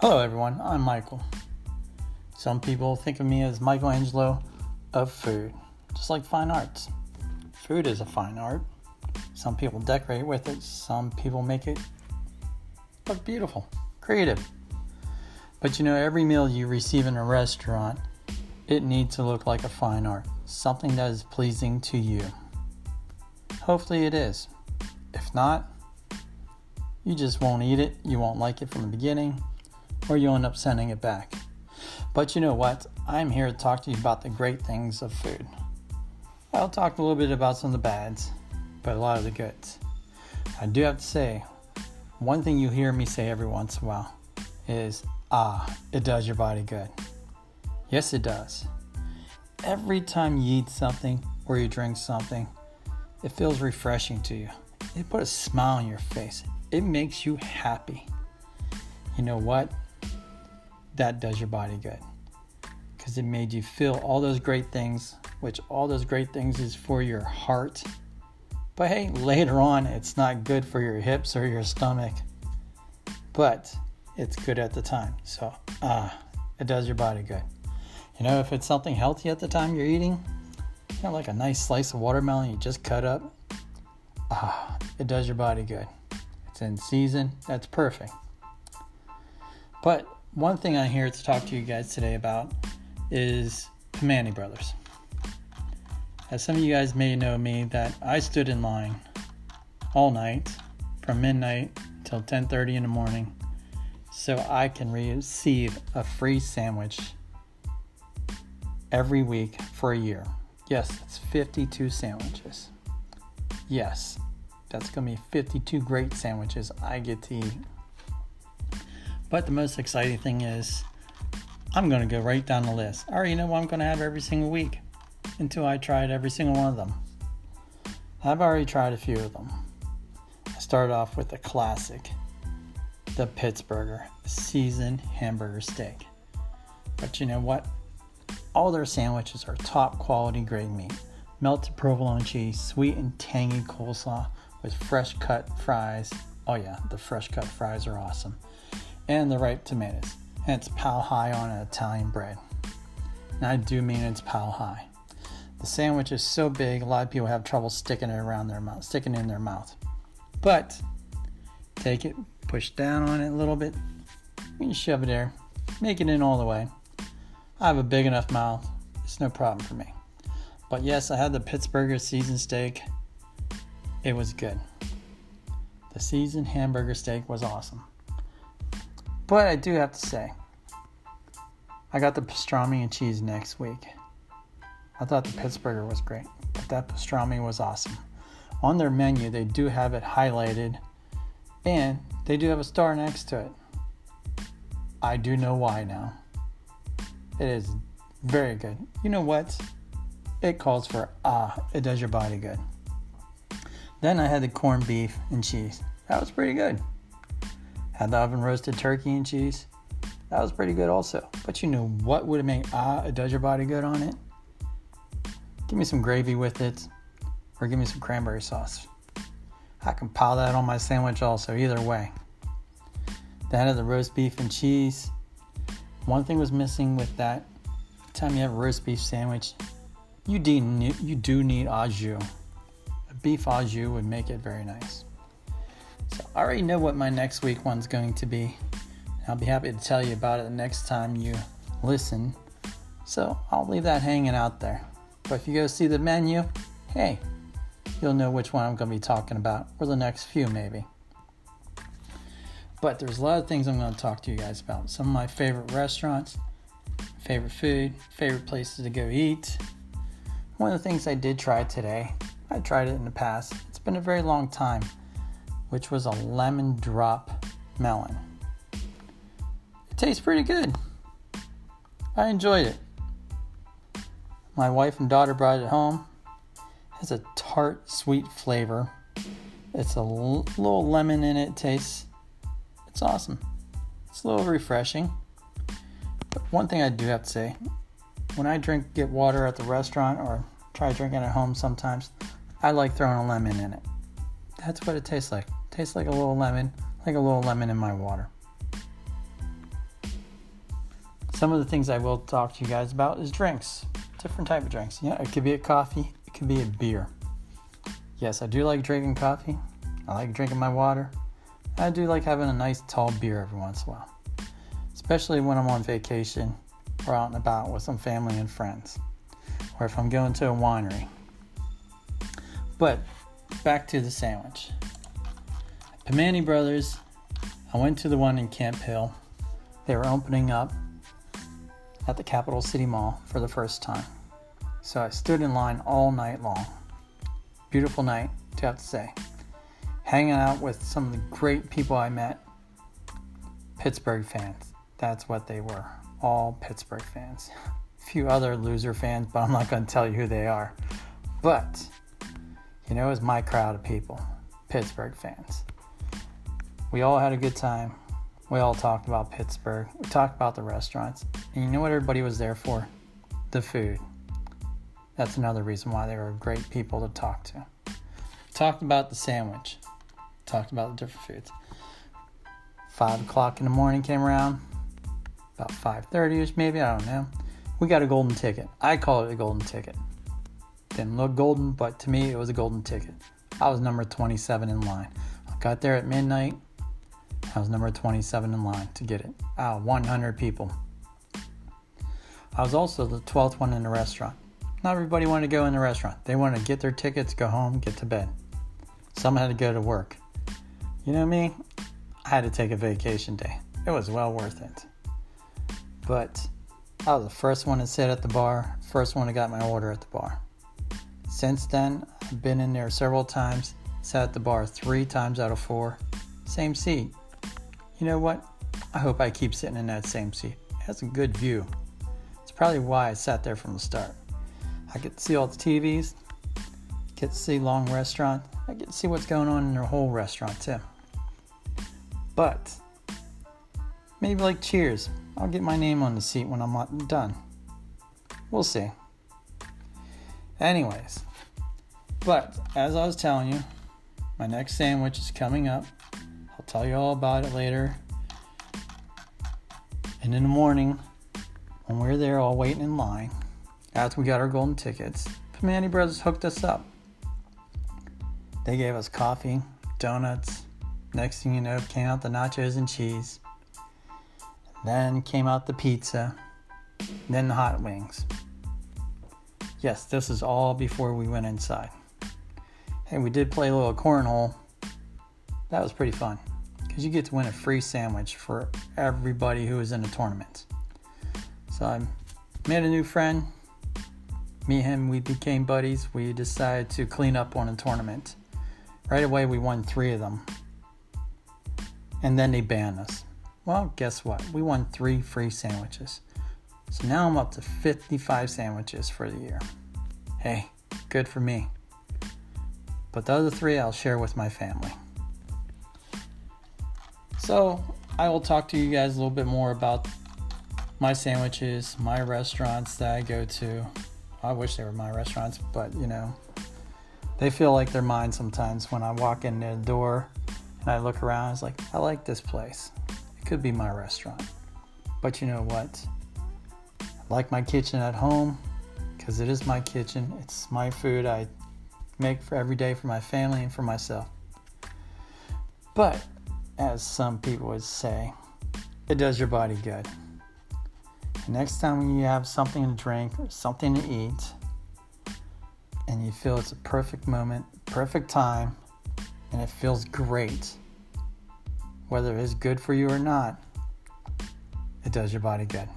Hello, everyone. I'm Michael. Some people think of me as Michelangelo of food, just like fine arts. Food is a fine art. Some people decorate with it, some people make it look beautiful, creative. But you know, every meal you receive in a restaurant, it needs to look like a fine art, something that is pleasing to you. Hopefully, it is. If not, you just won't eat it, you won't like it from the beginning, or you'll end up sending it back. But you know what? I'm here to talk to you about the great things of food. I'll talk a little bit about some of the bads, but a lot of the goods. I do have to say, one thing you hear me say every once in a while is, ah, it does your body good. Yes, it does. Every time you eat something or you drink something, it feels refreshing to you. It puts a smile on your face. It makes you happy. You know what? That does your body good. Because it made you feel all those great things, which all those great things is for your heart. But hey, later on, it's not good for your hips or your stomach. But it's good at the time. So, ah, it does your body good. You know, if it's something healthy at the time you're eating, you know, like a nice slice of watermelon you just cut up, ah, it does your body good. It's in season, that's perfect. But one thing I'm here to talk to you guys today about is Primanti Brothers. As some of you guys may know me, that I stood in line all night from midnight till 10:30 in the morning so I can receive a free sandwich every week for a year. Yes, it's 52 sandwiches. Yes, that's going to be 52 great sandwiches I get to eat. But the most exciting thing is, I'm going to go right down the list. I already know what I'm going to have every single week until I tried every single one of them. I've already tried a few of them. I started off with the classic, the Pittsburgher seasoned hamburger steak. But you know what? All their sandwiches are top quality grade meat. Melted provolone cheese, sweet and tangy coleslaw with fresh cut fries. Oh, yeah, the fresh cut fries are awesome. And the ripe tomatoes. And it's pal high on an Italian bread. And I do mean it's pal high. The sandwich is so big, a lot of people have trouble sticking it around their mouth, sticking it in their mouth. But take it, push down on it a little bit, and shove it there, make it in all the way. I have a big enough mouth, it's no problem for me. But yes, I had the Pittsburgher seasoned steak. It was good. The seasoned hamburger steak was awesome. But I do have to say, I got the pastrami and cheese next week. I thought the Pittsburgher was great, but that pastrami was awesome. On their menu, they do have it highlighted and they do have a star next to it. I do know why now. It is very good. You know what? It calls for ah, it does your body good. Then I had the corned beef and cheese. That was pretty good. Had the oven roasted turkey and cheese. That was pretty good also. But you know what would make ah, does your body good on it? Give me some gravy with it, or give me some cranberry sauce. I can pile that on my sandwich also, either way. Then I the roast beef and cheese. One thing was missing with that time you have a roast beef sandwich, you do need, you do need au jus. A beef au jus would make it very nice. I already know what my next week one's going to be. I'll be happy to tell you about it the next time you listen. So I'll leave that hanging out there. But if you go see the menu, hey, you'll know which one I'm going to be talking about, or the next few maybe. But there's a lot of things I'm going to talk to you guys about. Some of my favorite restaurants, favorite food, favorite places to go eat. One of the things I did try today, I tried it in the past, it's been a very long time, which was a lemon drop melon. It tastes pretty good. I enjoyed it. My wife and daughter brought it home. It has a tart, sweet flavor. It's a l- little lemon in it. Tastes it's awesome. It's a little refreshing. But one thing I do have to say when I drink, get water at the restaurant or try drinking at home sometimes, I like throwing a lemon in it. That's what it tastes like. Tastes like a little lemon, like a little lemon in my water. some of the things I will talk to you guys about is drinks, different type of drinks. Yeah, it could be a coffee, it could be a beer. Yes, I do like drinking coffee. I like drinking my water. I do like having a nice tall beer every once in a while, especially when I'm on vacation or out and about with some family and friends, or if I'm going to a winery. But back to the sandwich. Primanti Brothers, I went to the one in Camp Hill. They were opening up at the Capital City Mall for the first time. So I stood in line all night long. Beautiful night, to have to say. Hanging out with some of the great people I met. Pittsburgh fans. That's what they were. All Pittsburgh fans. A few other loser fans, but I'm not going to tell you who they are. But, you know, it was my crowd of people. Pittsburgh fans. We all had a good time. We all talked about Pittsburgh. We talked about the restaurants. And you know what everybody was there for? The food. That's another reason why they were great people to talk to. Talked about the sandwich. Talked about the different foods. Five o'clock in the morning came around. About 5.30ish maybe, I don't know. We got a golden ticket. I call it a golden ticket. Didn't look golden, but to me it was a golden ticket. I was number 27 in line. I got there at midnight. I was number 27 in line to get it. Ah, of 100 people. I was also the 12th one in the restaurant. Not everybody wanted to go in the restaurant. They wanted to get their tickets, go home, get to bed. Some had to go to work. You know me? I had to take a vacation day. It was well worth it. But I was the first one to sit at the bar, first one to got my order at the bar. Since then, I've been in there several times, sat at the bar three times out of four. Same seat. You know what? I hope I keep sitting in that same seat. It has a good view. It's probably why I sat there from the start. I to see all the TVs, get to see long restaurant. I get to see what's going on in their whole restaurant too. But maybe like Cheers, I'll get my name on the seat when I'm done. We'll see. Anyways, but as I was telling you, my next sandwich is coming up. Tell you all about it later. And in the morning, when we are there all waiting in line, after we got our golden tickets, Primanti Brothers hooked us up. They gave us coffee, donuts. Next thing you know, came out the nachos and cheese. Then came out the pizza. Then the hot wings. Yes, this is all before we went inside. Hey, we did play a little cornhole. That was pretty fun because you get to win a free sandwich for everybody who is in the tournament. So I made a new friend. Me and him, we became buddies. We decided to clean up on a tournament. Right away, we won three of them. And then they banned us. Well, guess what? We won three free sandwiches. So now I'm up to 55 sandwiches for the year. Hey, good for me. But the other three I'll share with my family. So I will talk to you guys a little bit more about my sandwiches, my restaurants that I go to. I wish they were my restaurants, but you know, they feel like they're mine sometimes when I walk in the door and I look around. It's like, I like this place. It could be my restaurant. But you know what? I like my kitchen at home because it is my kitchen. It's my food I make for every day for my family and for myself. But as some people would say, it does your body good. next time you have something to drink or something to eat, and you feel it's a perfect moment, perfect time, and it feels great, whether it's good for you or not, it does your body good.